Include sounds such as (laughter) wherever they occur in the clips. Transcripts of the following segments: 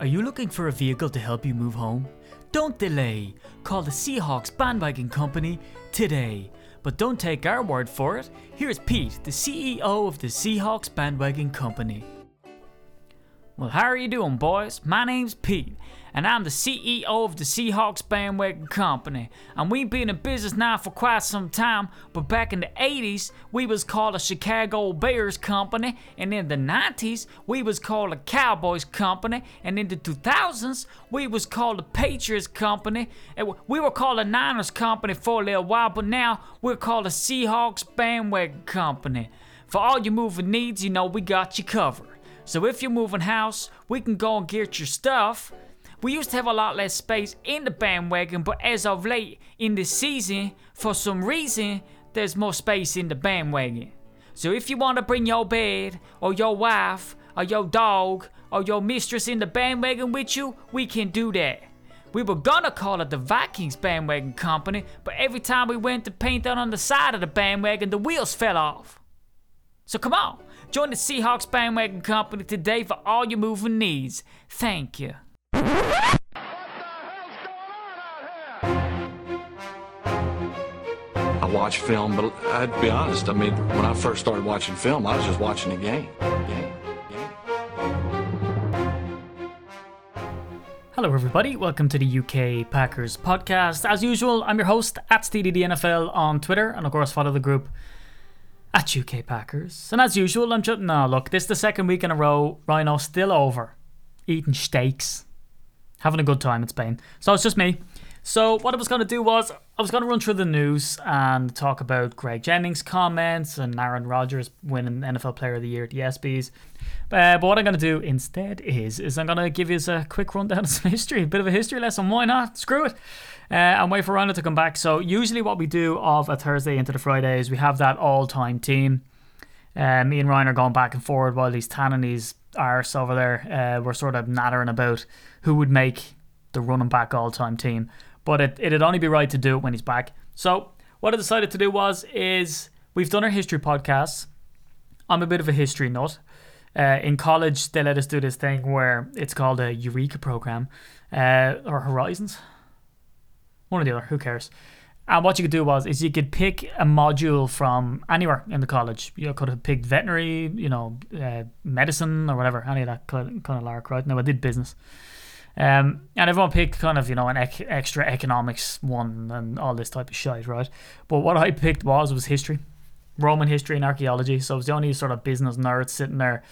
Are you looking for a vehicle to help you move home? Don't delay. Call the Seahawks Bandwagon Company today. But don't take our word for it. Here's Pete, the CEO of the Seahawks Bandwagon Company. Well, how are you doing, boys? My name's Pete, and I'm the CEO of the Seahawks Bandwagon Company. And we've been in business now for quite some time, but back in the 80s, we was called a Chicago Bears Company, and in the 90s, we was called a Cowboys Company, and in the 2000s, we was called a Patriots Company. And we were called a Niners Company for a little while, but now we're called a Seahawks Bandwagon Company. For all your moving needs, you know we got you covered. So if you're moving house, we can go and get your stuff. We used to have a lot less space in the bandwagon, but as of late in the season, for some reason, there's more space in the bandwagon. So if you want to bring your bed, or your wife, or your dog, or your mistress in the bandwagon with you, we can do that. We were gonna call it the Vikings Bandwagon Company, but every time we went to paint that on the side of the bandwagon, the wheels fell off. So come on, join the Seahawks Bandwagon Company today for all your moving needs. Thank you. I watch film, but I'd be honest. I mean, when I first started watching film, I was just watching the game. Hello, everybody. Welcome to the UK Packers podcast. As usual, I'm your host at SteedyDNFL on Twitter, and of course, follow the group at UK Packers. And as usual, I'm just now look. This is the second week in a row. Rhino still over, eating steaks, having a good time in Spain. So it's just me. So what I was going to do was I was going to run through the news and talk about Greg Jennings' comments and Aaron Rodgers winning NFL Player of the Year at the ESPYS. Uh, but what I'm going to do instead is is I'm going to give you a quick rundown (laughs) of some history, a bit of a history lesson. Why not? Screw it. Uh, and wait for Rhino to come back. So usually what we do of a Thursday into the Friday is we have that all-time team. Uh, me and Ryan are going back and forward while he's tanning his arse over there. Uh, we're sort of nattering about who would make the running back all-time team. But it, it'd only be right to do it when he's back. So what I decided to do was is we've done our history podcasts. I'm a bit of a history nut. Uh, in college, they let us do this thing where it's called a Eureka program uh, or Horizons. One or the other, who cares? And what you could do was is you could pick a module from anywhere in the college. You could have picked veterinary, you know, uh, medicine or whatever, any of that kind of, lark, right? No, I did business. Um, and everyone picked kind of, you know, an ec- extra economics one and all this type of shit, right? But what I picked was was history, Roman history and archaeology. So I was the only sort of business nerd sitting there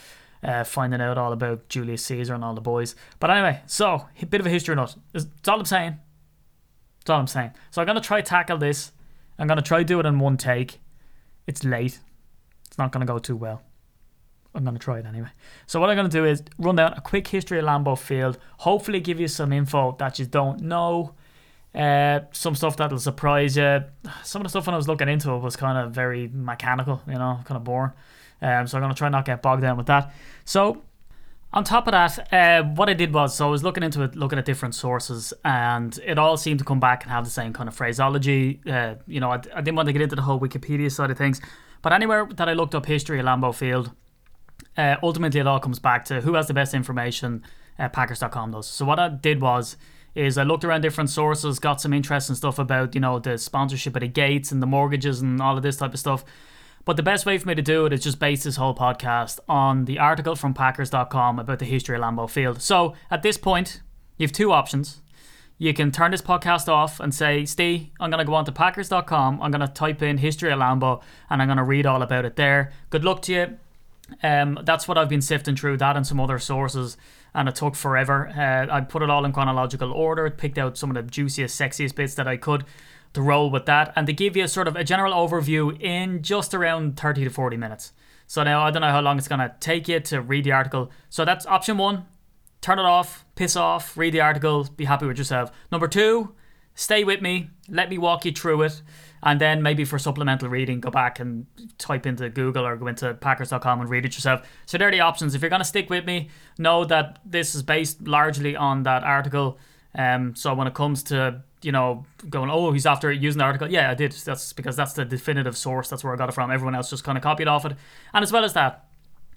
uh, finding out all about Julius Caesar and all the boys. But anyway, so a bit of a history nut. That's all I'm saying. That's all I'm saying. So I'm gonna try tackle this. I'm gonna try do it in one take. It's late. It's not gonna go too well. I'm gonna try it anyway. So what I'm gonna do is run down a quick history of Lambeau Field. Hopefully, give you some info that you don't know. Uh, some stuff that'll surprise you. Some of the stuff when I was looking into it was kind of very mechanical, you know, kind of boring. Um, so I'm gonna try not get bogged down with that. So on top of that, uh, what I did was so I was looking into it, looking at different sources, and it all seemed to come back and have the same kind of phraseology. Uh, you know, I, I didn't want to get into the whole Wikipedia side of things, but anywhere that I looked up history of Lambeau Field, uh, ultimately it all comes back to who has the best information. Packers.com does. So what I did was is I looked around different sources, got some interesting stuff about you know the sponsorship of the gates and the mortgages and all of this type of stuff. But the best way for me to do it is just base this whole podcast on the article from Packers.com about the history of Lambeau Field. So at this point, you have two options. You can turn this podcast off and say, Steve, I'm going to go on to Packers.com. I'm going to type in history of Lambeau and I'm going to read all about it there. Good luck to you. Um, that's what I've been sifting through, that and some other sources, and it took forever. Uh, I put it all in chronological order, picked out some of the juiciest, sexiest bits that I could to roll with that, and to give you sort of a general overview in just around 30 to 40 minutes. So now I don't know how long it's going to take you to read the article. So that's option one turn it off, piss off, read the article, be happy with yourself. Number two, stay with me, let me walk you through it, and then maybe for supplemental reading, go back and type into Google or go into Packers.com and read it yourself. So there are the options. If you're going to stick with me, know that this is based largely on that article. Um, so when it comes to you know going, oh, he's after using the article, yeah, I did. That's because that's the definitive source. That's where I got it from. Everyone else just kind of copied off it. And as well as that,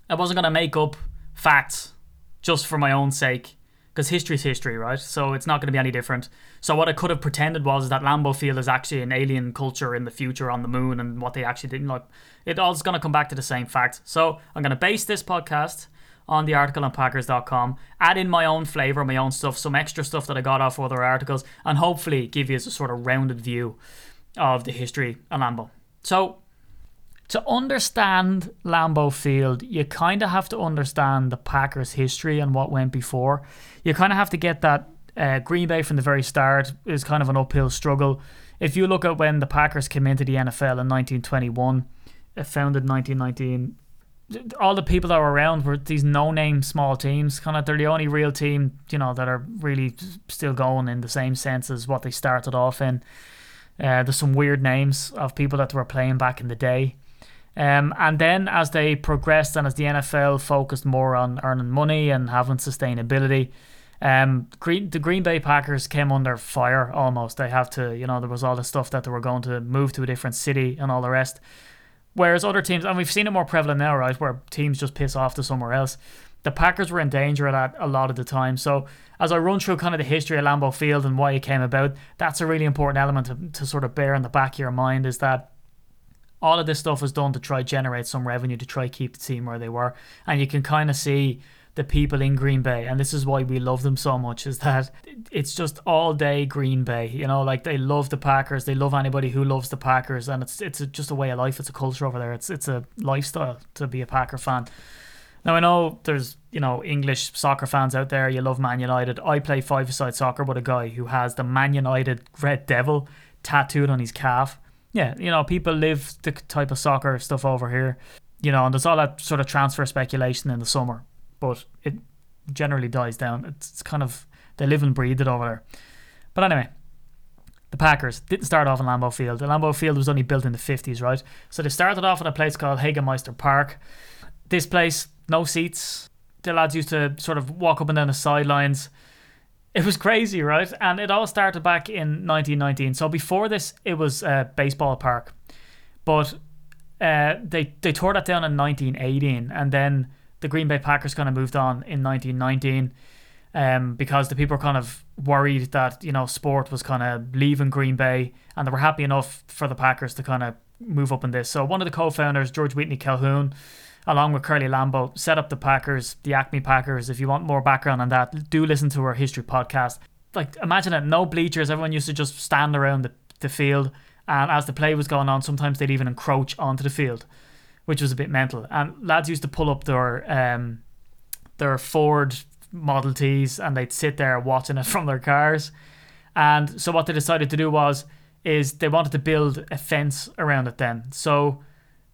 I wasn't going to make up facts just for my own sake because history's history, right? So it's not going to be any different. So what I could have pretended was that Lambeau Field is actually an alien culture in the future on the moon, and what they actually didn't like. It all's going to come back to the same fact. So I'm going to base this podcast on the article on Packers.com, add in my own flavor, my own stuff, some extra stuff that I got off other articles, and hopefully give you a sort of rounded view of the history of Lambeau. So to understand Lambeau Field, you kind of have to understand the Packers' history and what went before. You kind of have to get that uh, Green Bay from the very start is kind of an uphill struggle. If you look at when the Packers came into the NFL in 1921, uh, founded 1919, all the people that were around were these no-name small teams. Kind of, they're the only real team, you know, that are really still going in the same sense as what they started off in. Uh, there's some weird names of people that were playing back in the day. Um, and then as they progressed and as the NFL focused more on earning money and having sustainability, um, Green, the Green Bay Packers came under fire almost. They have to, you know, there was all the stuff that they were going to move to a different city and all the rest. Whereas other teams, and we've seen it more prevalent now, right, where teams just piss off to somewhere else. The Packers were in danger of that a lot of the time. So as I run through kind of the history of Lambeau Field and why it came about, that's a really important element to, to sort of bear in the back of your mind is that all of this stuff was done to try generate some revenue to try keep the team where they were. And you can kind of see the people in Green Bay, and this is why we love them so much, is that it's just all day Green Bay. You know, like they love the Packers, they love anybody who loves the Packers, and it's it's just a way of life. It's a culture over there. It's it's a lifestyle to be a Packer fan. Now I know there's you know English soccer fans out there. You love Man United. I play five-a-side soccer with a guy who has the Man United Red Devil tattooed on his calf yeah, you know, people live the type of soccer stuff over here, you know, and there's all that sort of transfer speculation in the summer, but it generally dies down. It's, it's kind of, they live and breathe it over there. But anyway, the Packers didn't start off in Lambeau Field. The Lambeau Field was only built in the 50s, right? So they started off at a place called Hagemeister Park. This place, no seats. The lads used to sort of walk up and down the sidelines it was crazy, right? And it all started back in 1919. So before this, it was a baseball park, but uh, they they tore that down in 1918, and then the Green Bay Packers kind of moved on in 1919. Um, because the people were kind of worried that you know sport was kind of leaving Green Bay, and they were happy enough for the Packers to kind of move up in this. So one of the co-founders, George Whitney Calhoun, along with Curly Lambeau, set up the Packers, the Acme Packers. If you want more background on that, do listen to our history podcast. Like, imagine it, no bleachers. Everyone used to just stand around the, the field. And as the play was going on, sometimes they'd even encroach onto the field, which was a bit mental. And lads used to pull up their um, their Ford Model Ts and they'd sit there watching it (laughs) from their cars. And so what they decided to do was is they wanted to build a fence around it then. So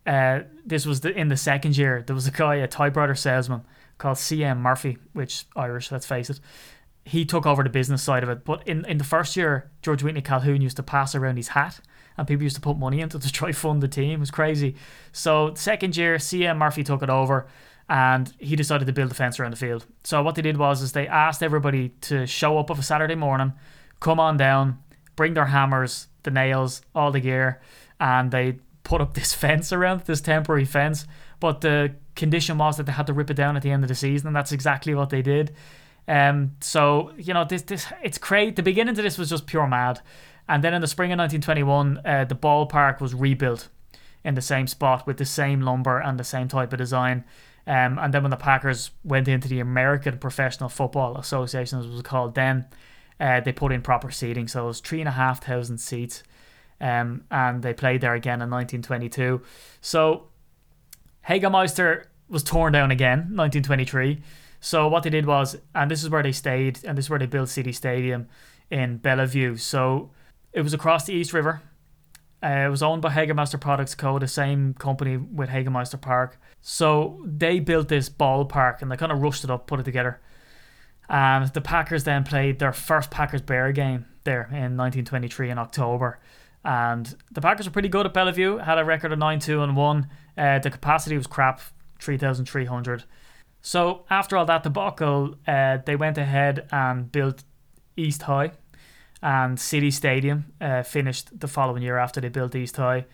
uh, this was the, in the second year. There was a guy, a typewriter salesman called C.M. Murphy, which Irish, let's face it. He took over the business side of it. But in, in the first year, George Whitney Calhoun used to pass around his hat and people used to put money into (laughs) to try fund the team. It was crazy. So second year, C.M. Murphy took it over and he decided to build a fence around the field. So what they did was is they asked everybody to show up of a Saturday morning, come on down, bring their hammers, the nails, all the gear, and they put up (laughs) this fence around this temporary fence. But the condition was that they had to rip it down at the end of the season, and that's exactly what they did. Um, so you know this this it's crazy. The beginning to this was just pure mad, and then in the spring of 1921, uh, the ballpark was rebuilt in the same spot with the same lumber and the same type of design. Um, and then when the Packers went into the American Professional Football Association, as it was called then, uh, they put in proper seating. So it was three and a half thousand seats um, and they played there again in 1922. So Hagemeister was torn down again, 1923. So what they did was, and this is where they stayed, and this is where they built City Stadium in Bellevue. So it was across the East River. Uh, it was owned by Hagemeister Products Co., the same company with Hagemeister Park. So they built this ballpark and they kind of rushed it up, put it together. And the Packers then played their first Packers Bear game there in 1923 in October. And the Packers were pretty good at Bellevue, had a record of 9 2 and 1. Uh, the capacity was crap, 3,300. So after all that debacle, uh, they went ahead and built East High and City Stadium uh, finished the following year after they built East High.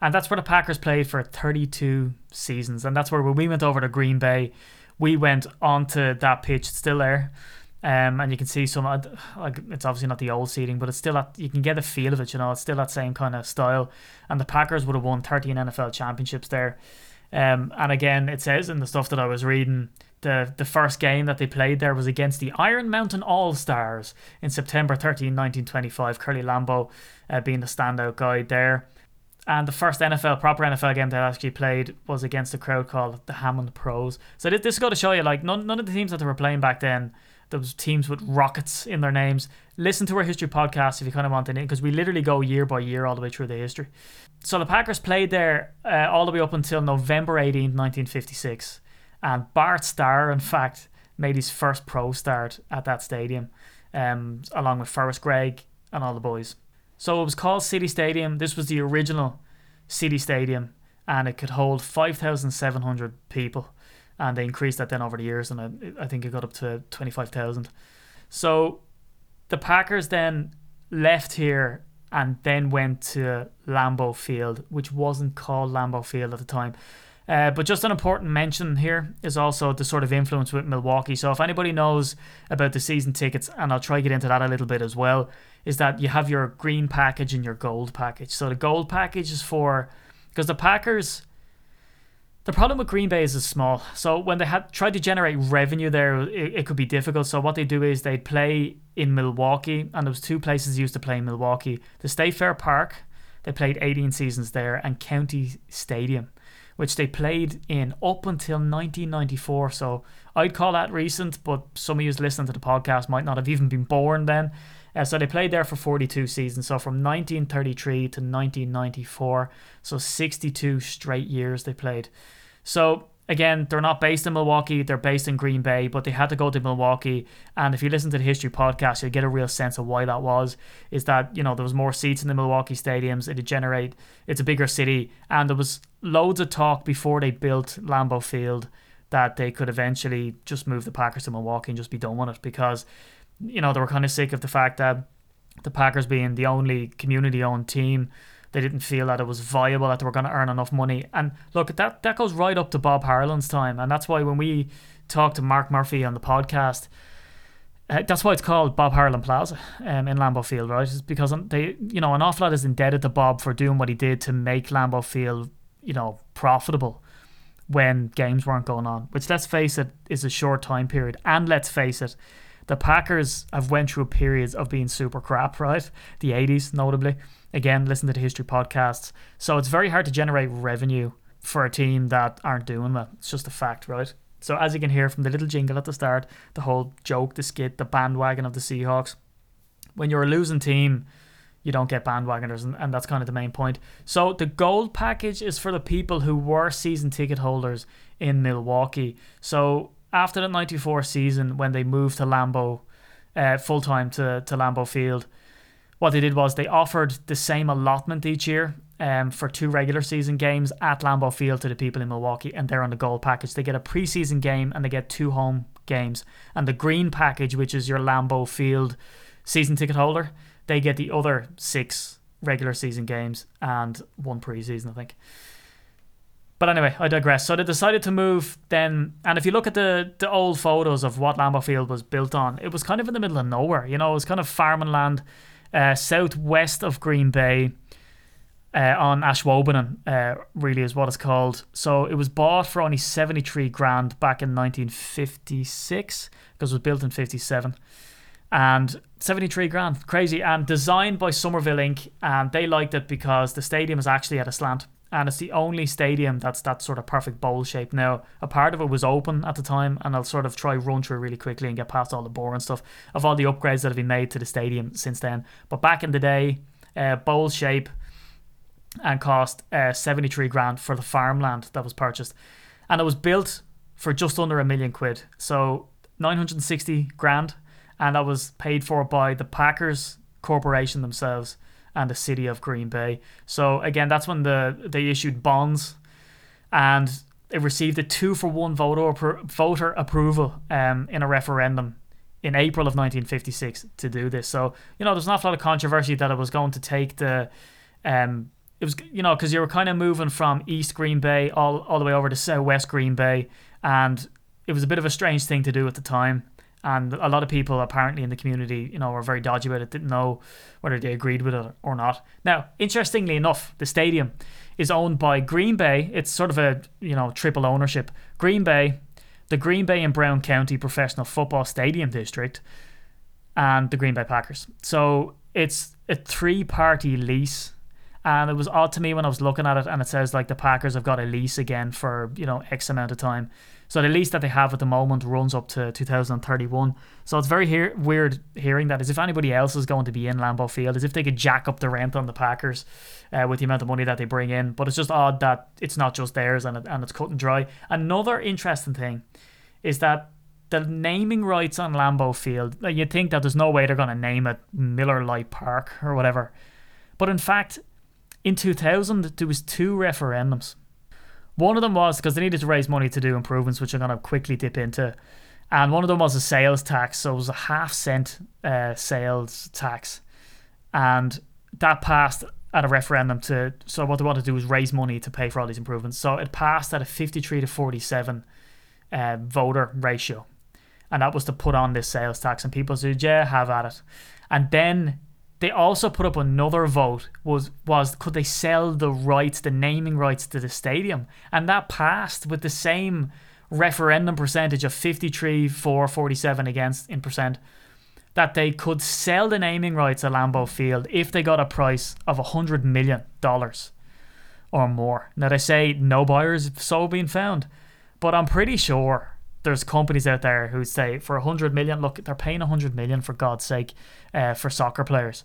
And that's where the Packers played for 32 seasons. And that's where when we went over to Green Bay, we went onto that pitch, it's still there. Um, and you can see some like it's obviously not the old seating, but it's still at you can get a feel of it. You know, it's still that same kind of style. And the Packers would have won 13 NFL championships there. Um, and again, it says in the stuff that I was reading, the the first game that they played there was against the Iron Mountain All Stars in September 13, 1925. Curly Lambeau uh, being the standout guy there. And the first NFL, proper NFL game they actually played was against a crowd called the Hammond Pros. So this, this got to show you, like, none, none of the teams that they were playing back then, those teams with rockets in their names. Listen to our history podcast if you kind of want to, because we literally go year by year all the way through the history. So the Packers played there uh, all the way up until November 18, 1956. And Bart Starr, in fact, made his first pro start at that stadium, um, along with Forrest Gregg and all the boys. So it was called City Stadium. This was the original City Stadium, and it could hold 5,700 people. And they increased that then over the years, and I, I think it got up to 25,000. So the Packers then left here and then went to Lambeau Field, which wasn't called Lambeau Field at the time. Uh, but just an important mention here is also the sort of influence with Milwaukee. So if anybody knows about the season tickets, and I'll try to get into that a little bit as well, is that you have your green package and your gold package. So the gold package is for because the Packers. The problem with Green Bay is it's small. So when they had tried to generate revenue there, it, it could be difficult. So what they do is they'd play in Milwaukee, and there was two places used to play in Milwaukee: the State Fair Park. They played 18 seasons there, and County Stadium which they played in up until 1994. So I'd call that recent, but some of you listening to the podcast might not have even been born then. Uh, so they played there for 42 seasons. So from 1933 to 1994. So 62 straight years they played. So again, they're not based in Milwaukee, they're based in Green Bay, but they had to go to Milwaukee. And if you listen to the history podcast, you'll get a real sense of why that was. Is that, you know, there was more seats in the Milwaukee stadiums, it'd generate, it's a bigger city, and there was loads of talk before they built Lambeau Field that they could eventually just move the Packers to Milwaukee and just be done with it because, you know, they were kind of sick of the fact that the Packers being the only community owned team they didn't feel that it was viable, that they were going to earn enough money. And look, that, that goes right up to Bob Harlan's time. And that's why when we talked to Mark Murphy on the podcast, uh, that's why it's called Bob Harlan Plaza um, in Lambeau Field, right? It's because they, you know, an awful lot is indebted to Bob for doing what he did to make Lambeau Field, you know, profitable when games weren't going on. Which, let's face it, is a short time period. And let's face it, the Packers have went through periods of being super crap, (laughs) right? The 80s, notably. Again, listen to the history podcasts. So it's very hard to generate revenue for a team that aren't doing that. It's just a fact, right? So as you can hear from the little jingle at the start, the whole joke, the skit, the bandwagon of the Seahawks. When you're a losing team, you don't get bandwagoners, and, and that's kind of the main point. So the gold package is for the people who were season ticket holders in Milwaukee. So after the '94 season, when they moved to Lambeau, uh, full time to to Lambeau Field, what they did was they offered the same allotment each year um, for two regular season games at Lambeau Field to the people in Milwaukee, and they're on the gold package. They get a preseason game and they get two home games. And the green package, which is your Lambeau Field season ticket holder, they get the other six regular season games and one preseason, I think. But anyway, I digress. So they decided to move then, and if you look at the the old photos of what Lambeau Field was built on, it was kind of in the middle of nowhere. You know, it was kind of farming land uh, southwest of Green Bay. Uh, on Ashwaubenon, uh, really is what it's called. So it was bought for only 73 grand back in 1956 because it was built in 57. And 73 grand, crazy. And designed by Somerville Inc. And they liked it because the stadium is actually at a slant and it's the only stadium that's that sort of perfect bowl shape. Now, a part of it was open at the time, and I'll sort of try run through really quickly and get past all the boring stuff of all the upgrades that have been made to the stadium since then. But back in the day, uh, bowl shape and cost uh, 73 grand for the farmland that was purchased, and it was built for just under a million quid. So 960 grand, and that was paid for by the Packers Corporation themselves and the city of Green Bay. So again, that's when the they issued bonds, and it received a two for one voter voter approval um, in a referendum in April of 1956 to do this. So you know, there's an awful lot of controversy that it was going to take the um, it was you know because you were kind of moving from East Green Bay all all the way over to Southwest Green Bay, and it was a bit of a strange thing to do at the time. And a lot of people apparently in the community, you know, were very dodgy about it, didn't know whether they agreed with it or not. Now, interestingly enough, the stadium is owned by Green Bay. It's sort of a, you know, triple ownership. Green Bay, the Green Bay and Brown County Professional Football Stadium District, and the Green Bay Packers. So it's a three party lease. And it was odd to me when I was looking at it, and it says like the Packers have got a lease again for you know X amount of time. So the lease that they have at the moment runs up to 2031. So it's very hear- weird hearing that as if anybody else is going to be in Lambeau Field, as if they could jack up the rent on the Packers uh, with the amount of money that they bring in. But it's just odd that it's not just theirs and, it, and it's cut and dry. Another interesting thing is that the naming rights on Lambeau Field, like you'd think that there's no way they're going to name it Miller Lite Park or whatever. But in fact, in 2000, there was two referendums. One of them was because they needed to raise money to do improvements, which I'm going to quickly dip into. And one of them was a sales tax. So it was a half cent uh, sales tax. And that passed at a referendum to. So what they wanted to do was raise money to pay for all these improvements. So it passed at a 53 to 47 uh, voter ratio and that was to put on this sales tax. And people said, "Yeah, have at it." And then they also put up another vote was was could they sell the rights, the naming rights to the stadium, and that passed with the same referendum percentage of 53 for 47 against in percent that they could sell the naming rights at Lambeau Field if they got a price of a hundred million dollars or more. Now they say no buyers have so been found, but I'm pretty sure there's companies out there who say for 100 million look they're paying 100 million for god's sake uh, for soccer players.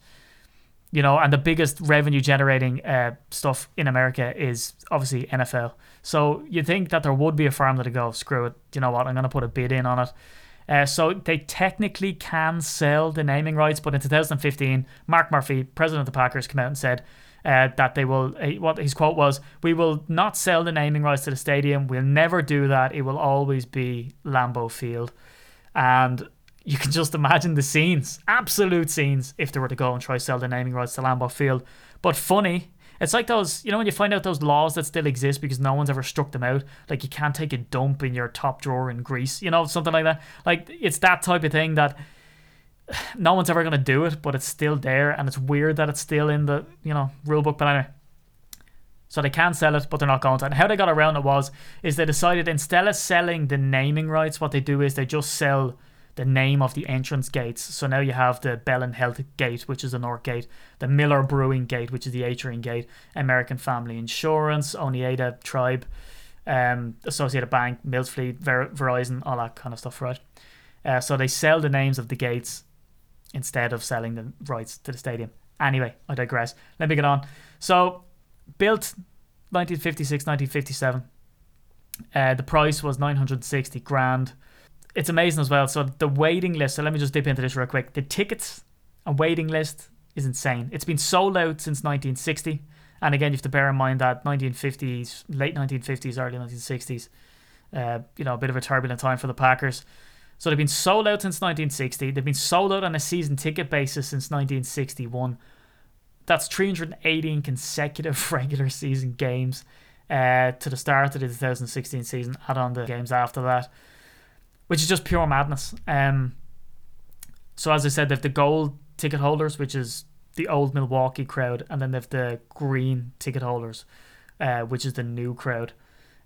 You know and the biggest revenue generating uh, stuff in america is obviously nfl so you think that there would be a firm that would go screw it you know what i'm going to put a bid in on it. Uh, so they technically can sell the naming rights but in 2015 mark murphy president of the packers came out and said uh, that they will. Uh, what his quote was: "We will not sell the naming rights to the stadium. We'll never do that. It will always be Lambeau Field." And you can (laughs) just imagine the scenes, absolute scenes, if they were to go and try sell the naming rights to Lambeau Field. But funny, it's like those, you know, when you find out those laws that still exist because no one's ever struck them out. Like you can't take a dump in your top drawer in Greece, you know, something like that. Like it's that type of thing that (sighs) no one's ever going to do it, but it's still there, and it's weird that it's still in the you know rule book. But anyway, so they can sell it, but they're not going to. And how they got around it was is they decided instead of selling the naming rights, what they do is they just sell the name of the entrance gates. So now you have the Bellin Health Gate, which is the North Gate, the Miller Brewing Gate, which is the Atrium Gate, American Family Insurance, Oneida Tribe, um, Associated Bank, Mills Fleet, Ver- Verizon, all that kind of stuff, right? Uh, so they sell the names of the gates instead of selling the rights to the stadium. Anyway, I digress. Let me get on. So, built 1956, 1957. Uh, the price was 960 grand. It's amazing as well. So, the waiting list, so let me just dip into this real quick. The tickets and waiting list is insane. It's been sold out since 1960. And again, you have to bear in mind that 1950s, late 1950s, early 1960s, uh, you know, a bit of a turbulent time for the Packers. So they've been sold out since 1960. They've been sold out on a season ticket basis since 1961. That's 318 consecutive (laughs) regular season games uh, to the start of the 2016 season. Add on the games after that, which is just pure madness. Um, so as I said, they've the gold ticket holders, which is the old Milwaukee crowd, and then they've the green ticket holders, uh, which is the new crowd.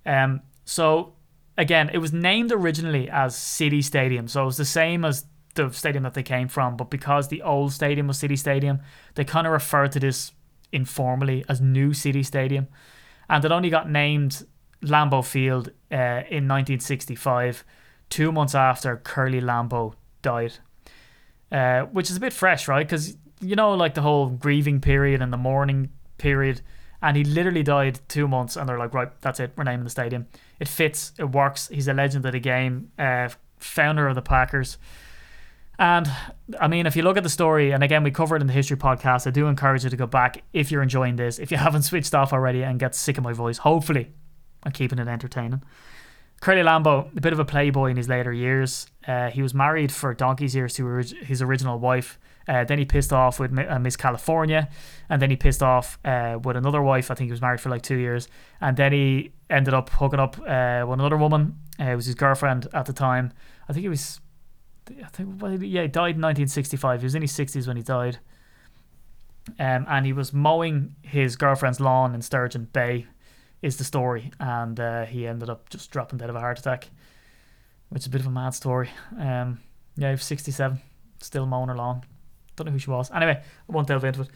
Um, so again, it was named originally as City Stadium, so it was the same as the stadium that they came from, but because the old stadium was City Stadium, they kind of referred to this informally as New City Stadium, and it only got named Lambeau Field uh, in 1965, two months after Curly Lambeau died, uh, which is a bit fresh, right? Because you know, like the whole grieving period and the mourning period and he literally died two months and they're like right that's it we're naming the stadium it fits it works he's a legend of the game uh, founder of the packers and I mean, if you look at the story, and again, we covered in the history podcast, I do encourage you to go back if you're enjoying this. If you (laughs) haven't switched off already and get sick of my voice, hopefully I'm keeping it entertaining. Curly Lambeau, a bit of a playboy in his later years. Uh, he was married for donkey's years to his original wife, uh, then he pissed off with uh, Miss California, and then he pissed off uh, with another wife. I think he was married for like two years, and then he ended up hooking up uh, with another woman. Uh, it was his girlfriend at the time. I think he was I think yeah, he died in 1965. He was in his 60s when he died. Um, and he was mowing his girlfriend's lawn in Sturgeon Bay, is the story, and uh, he ended up just dropping dead of a heart attack, which is a bit of a mad story. Um, yeah, he was 67, still mowing her lawn. Don't know who she was. Anyway, I won't delve into it.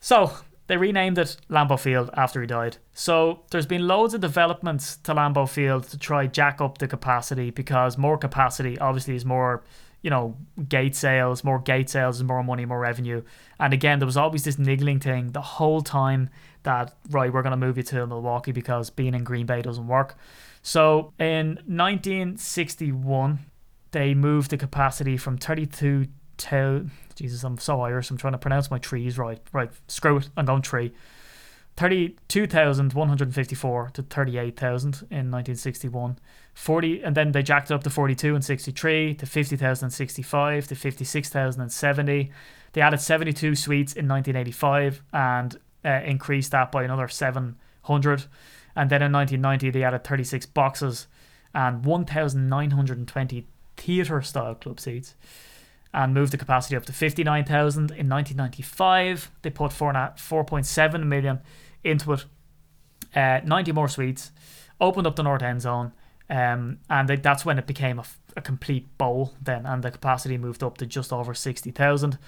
So they renamed it Lambeau Field after he died. So there's been loads of developments to Lambeau Field to try jack up the capacity because more capacity obviously is more, you know, gate sales. More gate sales is more money, more revenue. And again, there was always this niggling thing the whole time that right, we're gonna move you to Milwaukee because being in Green Bay doesn't work. So in 1961, they moved the capacity from 32 to Jesus, I'm so Irish. I'm trying to pronounce my trees right. Right, screw it. I'm going tree. 32,154 to 38,000 in 1961. 40, and then they jacked it up to 42 and 63 to 50,065 to 56,070. They added 72 suites in 1985 and uh, increased that by another 700. And then in 1990, they added 36 boxes and 1,920 theatre style club seats and moved the capacity up to 59,000 in 1995. They put 4.7 million into it, uh, 90 more suites, opened up the north end zone, um, and they, that's when it became a, a complete bowl then, and the capacity moved up to just over 60,000.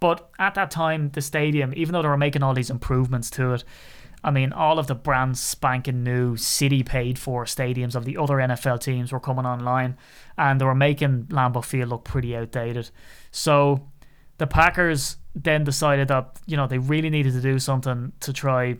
But at that time, the stadium, even though they were making all these improvements to it, I mean, all of the brand spanking new city paid for stadiums of the other NFL teams were coming online and they were making Lambeau Field look pretty outdated. So the Packers then decided that, you know, they really needed to do something to try,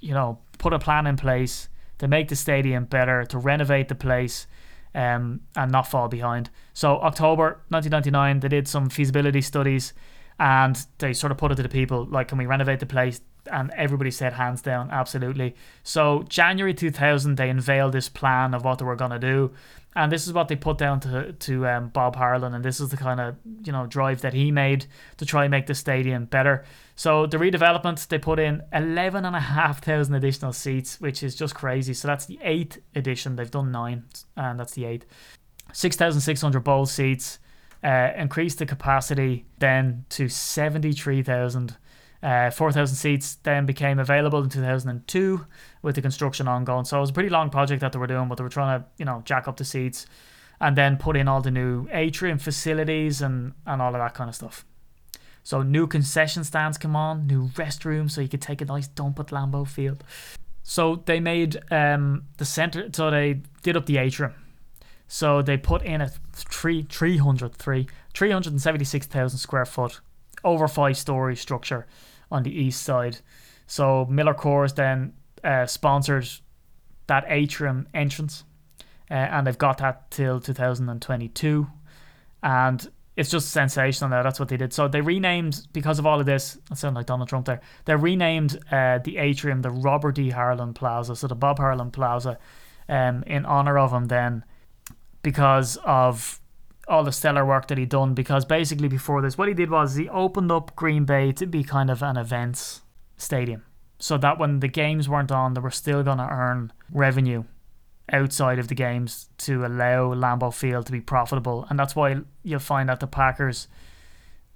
you know, put a plan in place to make the stadium better, to renovate the place. Um, and not fall behind. So October 1999, they did some feasibility studies, and they sort of put it to the people like, can we renovate the place? and everybody said hands down, absolutely. So January 2000, they unveiled this plan of what they were gonna do, and this is what they put down to to um, Bob Harlan, and this is the kind of you know drive that he made to try and make the stadium better. So the redevelopment, they put in 11,500 additional seats, which is just crazy. So that's the eighth edition. They've done nine, and that's the eighth. 6,600 bowl seats. Uh, increased the capacity then to 73,000 uh, 4,000 seats then became available in 2002 with the construction ongoing. So it was a pretty long project that they were doing, but they were trying to, you know, jack up the seats and then put in all the new atrium facilities and, and all of that kind of stuff. So new concession stands come on, new restrooms, so you could take a nice dump at Lambeau Field. So they made um, the center, so they did up the atrium. So they put in a three, 303, 376,000 square foot, over five story structure on the east side. So Miller Coors then uh, sponsored that atrium entrance, uh, and they've got that till 2022, and it's just sensational now. That's what they did. So they renamed because of all of this. I sound like Donald Trump there. They renamed uh, the atrium the Robert D. Harlan Plaza, so the Bob Harlan Plaza, um, in honor of him. Then, because of all the stellar work that he'd done because basically before this what he did was he opened up Green Bay to be kind of an events stadium so that when the games weren't on they were still going to earn revenue outside of the games to allow Lambeau Field to be profitable and that's why you'll find that the Packers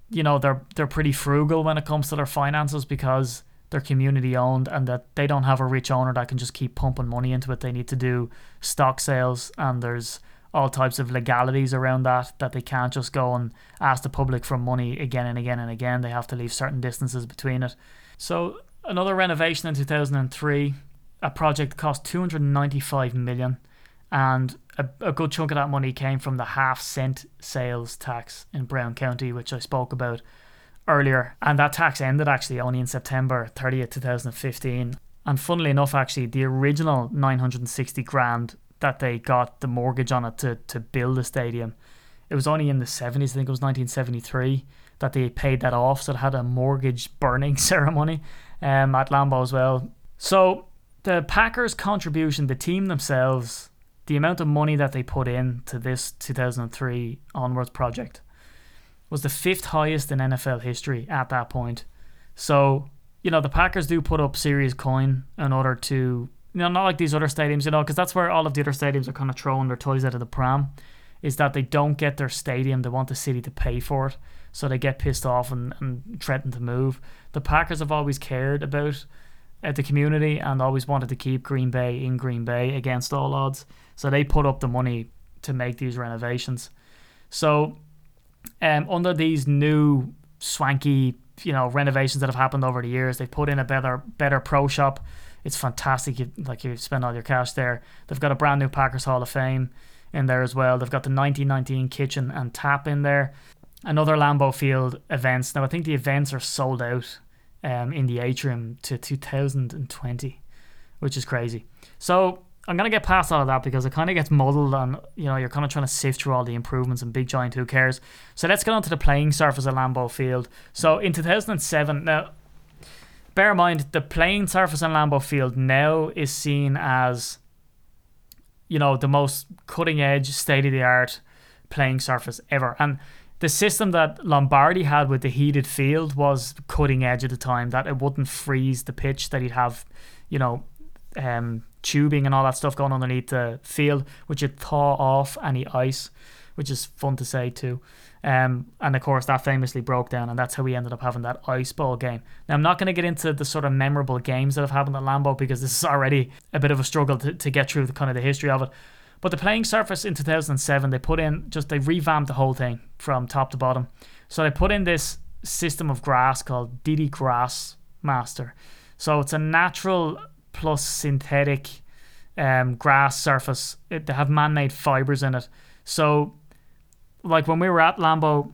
you know they're they're pretty frugal when it comes to their finances because they're community owned and that they don't have a rich owner that can just keep pumping money into it. They need to do stock sales and there's all types of legalities around that that they can't just go and ask the public for money again and again and again. They have to leave certain distances between it. So another renovation in 2003 a project cost 295 million and a, a good chunk of that money came from the half cent sales tax in Brown County which I spoke about earlier. And that tax ended actually only in September 30th 2015 and funnily enough actually the original 960 grand that they got the mortgage on it to, to build the stadium. It was only in the 70s, I think it was 1973, that they paid that off. So it had a mortgage burning (laughs) ceremony um, at Lambeau as well. So the Packers' contribution, the team themselves, the amount of money that they put in to this 2003 onwards project was the fifth highest in NFL history at that point. So, you know, the Packers do put up serious coin in order to you know, not like these other stadiums, you know, because that's where all of the other stadiums are kind of throwing their toys out of the pram. is that they don't get their stadium. They want the city to pay for it, so they get pissed off and, and threaten to move. The Packers have always cared about uh, the community and always wanted to keep Green Bay in Green Bay against all odds. So they put up the money to make these renovations. So um, under these new swanky, you know, renovations that have happened over the years, they've put in a better better pro shop. It's fantastic. You, like you spend all your cash there. They've got a brand new Packers Hall of Fame in there as well. They've got the 1919 kitchen and tap in there. Another Lambeau Field events. Now I think the events are sold out um, in the atrium to 2020, which is crazy. So I'm gonna get past all of that because it kind of gets muddled and you know you're kind of trying to sift through all the improvements and big giant who cares. So let's get on to the playing surface at Lambeau Field. So in 2007, now bear in mind the playing surface in Lambeau Field now is seen as you know the most cutting edge, state of the art playing surface ever, and the system that Lombardi had with the heated field was cutting edge at the time. That it wouldn't freeze the pitch. That he'd have, you know, um, tubing and all that stuff going underneath the field, which would thaw off any ice, which is fun to say too. Um, and of course, that famously broke down, and that's how we ended up having that ice ball game. Now, I'm not going to get into the sort of memorable games that have happened at Lambeau because this is already a bit of a struggle to, to get through the kind of the history of it. But the playing surface in 2007, they put in just they revamped the whole thing from top to bottom. So they put in this system of grass called DD Grass Master. So it's a natural plus synthetic um, grass surface. It, they have man-made fibers in it. So, like when we were at Lambeau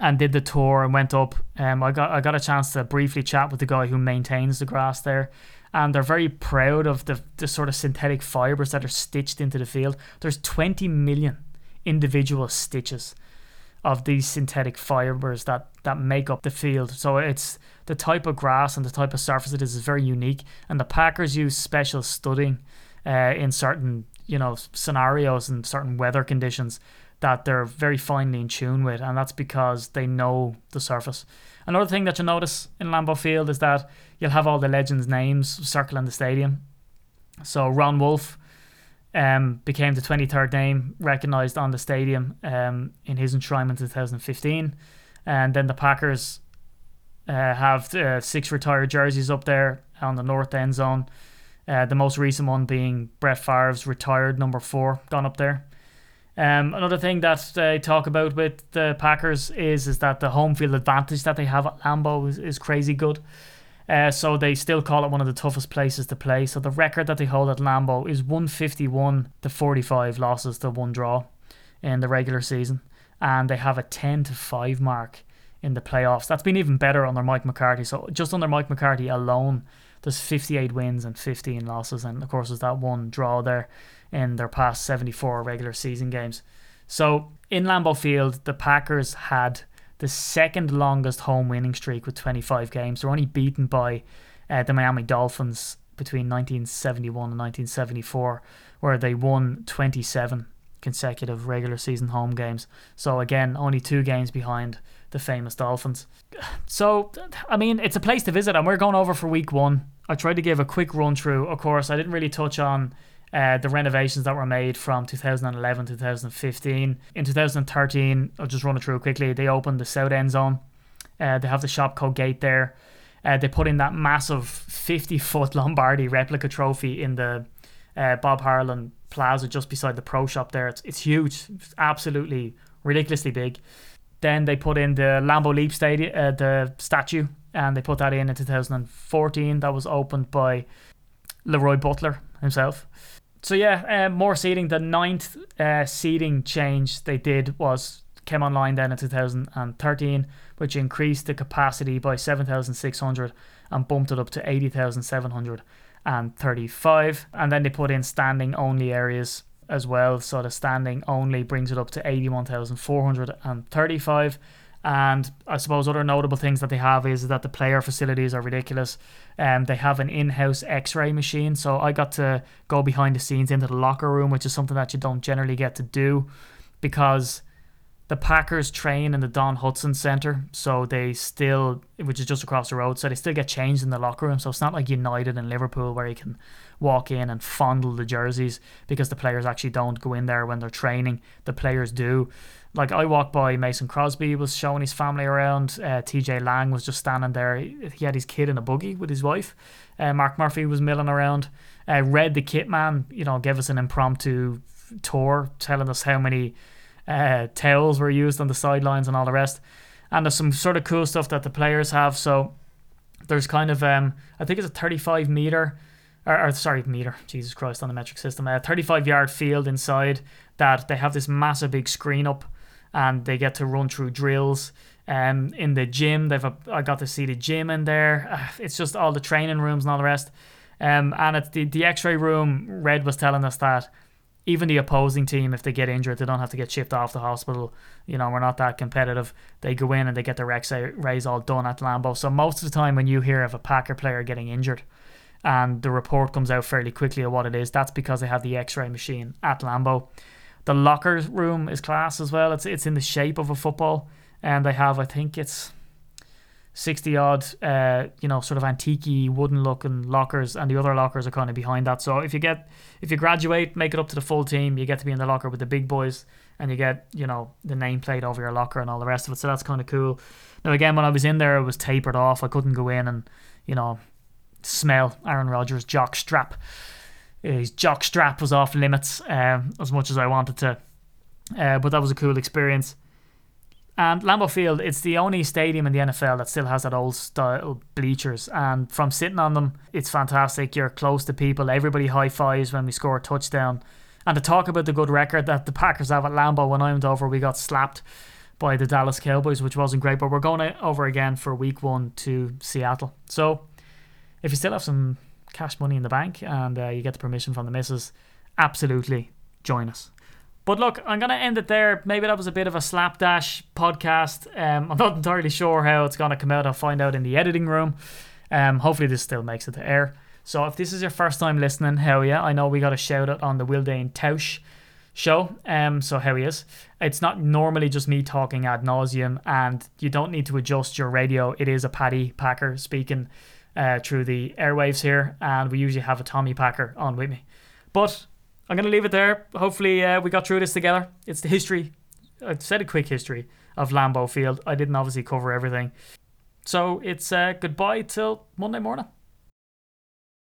and did the tour and went up, um, I got I got a chance to briefly chat with the guy who maintains the grass there, and they're very proud of the the sort of synthetic fibers that are stitched into the field. There's 20 million individual stitches of these synthetic fibers that that make up the field. So it's the type of grass and the type of surface it is is very unique. And the Packers use special studding uh, in certain you know scenarios and certain weather conditions that they're very finely in tune with, and that's because they know the surface. Another thing that you'll notice in Lambeau Field is that you'll have all the legends' names circling the stadium. So Ron Wolf um, became the 23rd name recognised on the stadium um, in his enshrinement in 2015. And then the Packers uh, have uh, six retired jerseys up there on the north end zone. Uh, the most recent one being Brett Favre's retired number four, gone up there. Um, another thing that they talk about with the Packers is is that the home field advantage that they have at Lambeau is, is crazy good. Uh, so they still call it one of the toughest places to play. So the record that they hold at Lambeau is 151 to 45 losses to one draw in the regular season, and they have a 10 to 5 mark in the playoffs. That's been even better under Mike McCarthy. So just under Mike McCarthy alone, there's 58 wins and 15 losses, and of course there's that one draw there in their past 74 regular season games. So in Lambeau Field, the Packers had the second longest home winning streak with 25 games. They're only beaten by uh, the Miami Dolphins between 1971 and 1974, where they won 27 consecutive regular season home games. So again, only two games behind the famous Dolphins. So, I mean, it's a place to visit, and we're going over for week one. I tried to give a quick run through. Of course, I didn't really touch on uh, the renovations that were made from 2011 2015. In 2013, I'll just run it through quickly. They opened the south end zone. Uh, they have the Shopko gate there. Uh, they put in that massive 50 foot (laughs) Lombardi replica trophy in the uh, Bob Harlan Plaza just beside the pro shop there. It's, it's huge, it's absolutely ridiculously big. Then they put in the Lambeau Leap stadium, uh, the statue, and they put that in in 2014. That was opened by Leroy Butler himself. So yeah, uh, more seating. The ninth uh, seating change they did was came online then in 2013, which increased the capacity by 7,600 and bumped it up to 80,735. And then they put in standing only areas as well. So the standing only brings it up to 81,435. And I suppose other notable things that they have is that the player facilities are ridiculous. Um, they have an in-house X-ray machine, so I got to go behind the scenes into the locker room, which is something that you don't generally get to do, because the Packers train in the Don Hutson Center, so they still, which is just across the road, so they still get changed in the locker room. So it's not like United and Liverpool where you can walk in and fondle the jerseys because the players actually don't go in there when they're training. The players do. Like I walked by, Mason Crosby was showing his family around. Uh, TJ Lang was just standing there. He had his kid in a buggy with his wife. Uh, Mark Murphy was milling around. Uh, Red the Kit Man, you know, gave us an impromptu tour, telling us how many uh, towels were used on the sidelines and all the rest. And there's some sort of cool stuff that the players have. So there's kind of um, I think it's a 35 meter. Or, or, sorry, meter, Jesus Christ, on the metric system, a 35 yard field inside that they have this massive big screen up and they get to run through drills. Um, in the gym, they've a, I got to see the gym in there. Uh, it's just all the training rooms and all the rest. Um, and it's the, the X-ray room. Red was telling us that even the opposing team, if they get injured, they don't have to get shipped off the hospital. You know, we're not that competitive. They go in and they get their X-rays all done at Lambeau. So most of the time, when you hear of a Packer player getting injured, and the report comes out fairly quickly of what it is, that's because they have the X-ray machine at Lambeau. The locker room is class as well. It's it's in the shape of a football, and they have I think it's sixty odd, uh, you know, sort of antique wooden looking lockers, and the other lockers are kind of behind that. So if you get if you graduate, make it up to the full team, you get to be in the locker with the big boys, and you get you know the nameplate over your locker and all the rest of it. So that's kind of cool. Now again, when I was in there, it was tapered off. I couldn't go in and you know smell Aaron Rodgers' jock strap his jock strap was off limits um, as much as I wanted to. Uh, but that was a cool experience. And Lambeau Field, it's the only stadium in the NFL that still has that old style bleachers. And from sitting on them, it's fantastic. You're close to people. Everybody high fives when we score a touchdown. And to talk about the good record that the Packers have at Lambeau, when I went over, we got slapped by the Dallas Cowboys, which wasn't great. But we're going over again for week one to Seattle. So if you still have some cash money in the bank and uh, you get the permission from the missus, absolutely join us. But look, I'm going to end it there. Maybe that was a bit of a slapdash podcast. Um, I'm not entirely sure how it's going to come out. I'll find out in the editing room. Um, hopefully, this still makes it to air. So, if this is your first time listening, hell yeah. I know we got a shout out on the Wilde and Tausch show. Um, so, how he is. It's not normally just me talking ad nauseum, and you don't need to adjust your radio. It is a Paddy Packer speaking uh, through the airwaves here, and we usually have a Tommy Packer on with me. But I'm going to leave it there. Hopefully, uh, we got through this together. It's the history. I said a quick history of Lambeau Field. I didn't obviously cover everything. So it's uh, goodbye till Monday morning.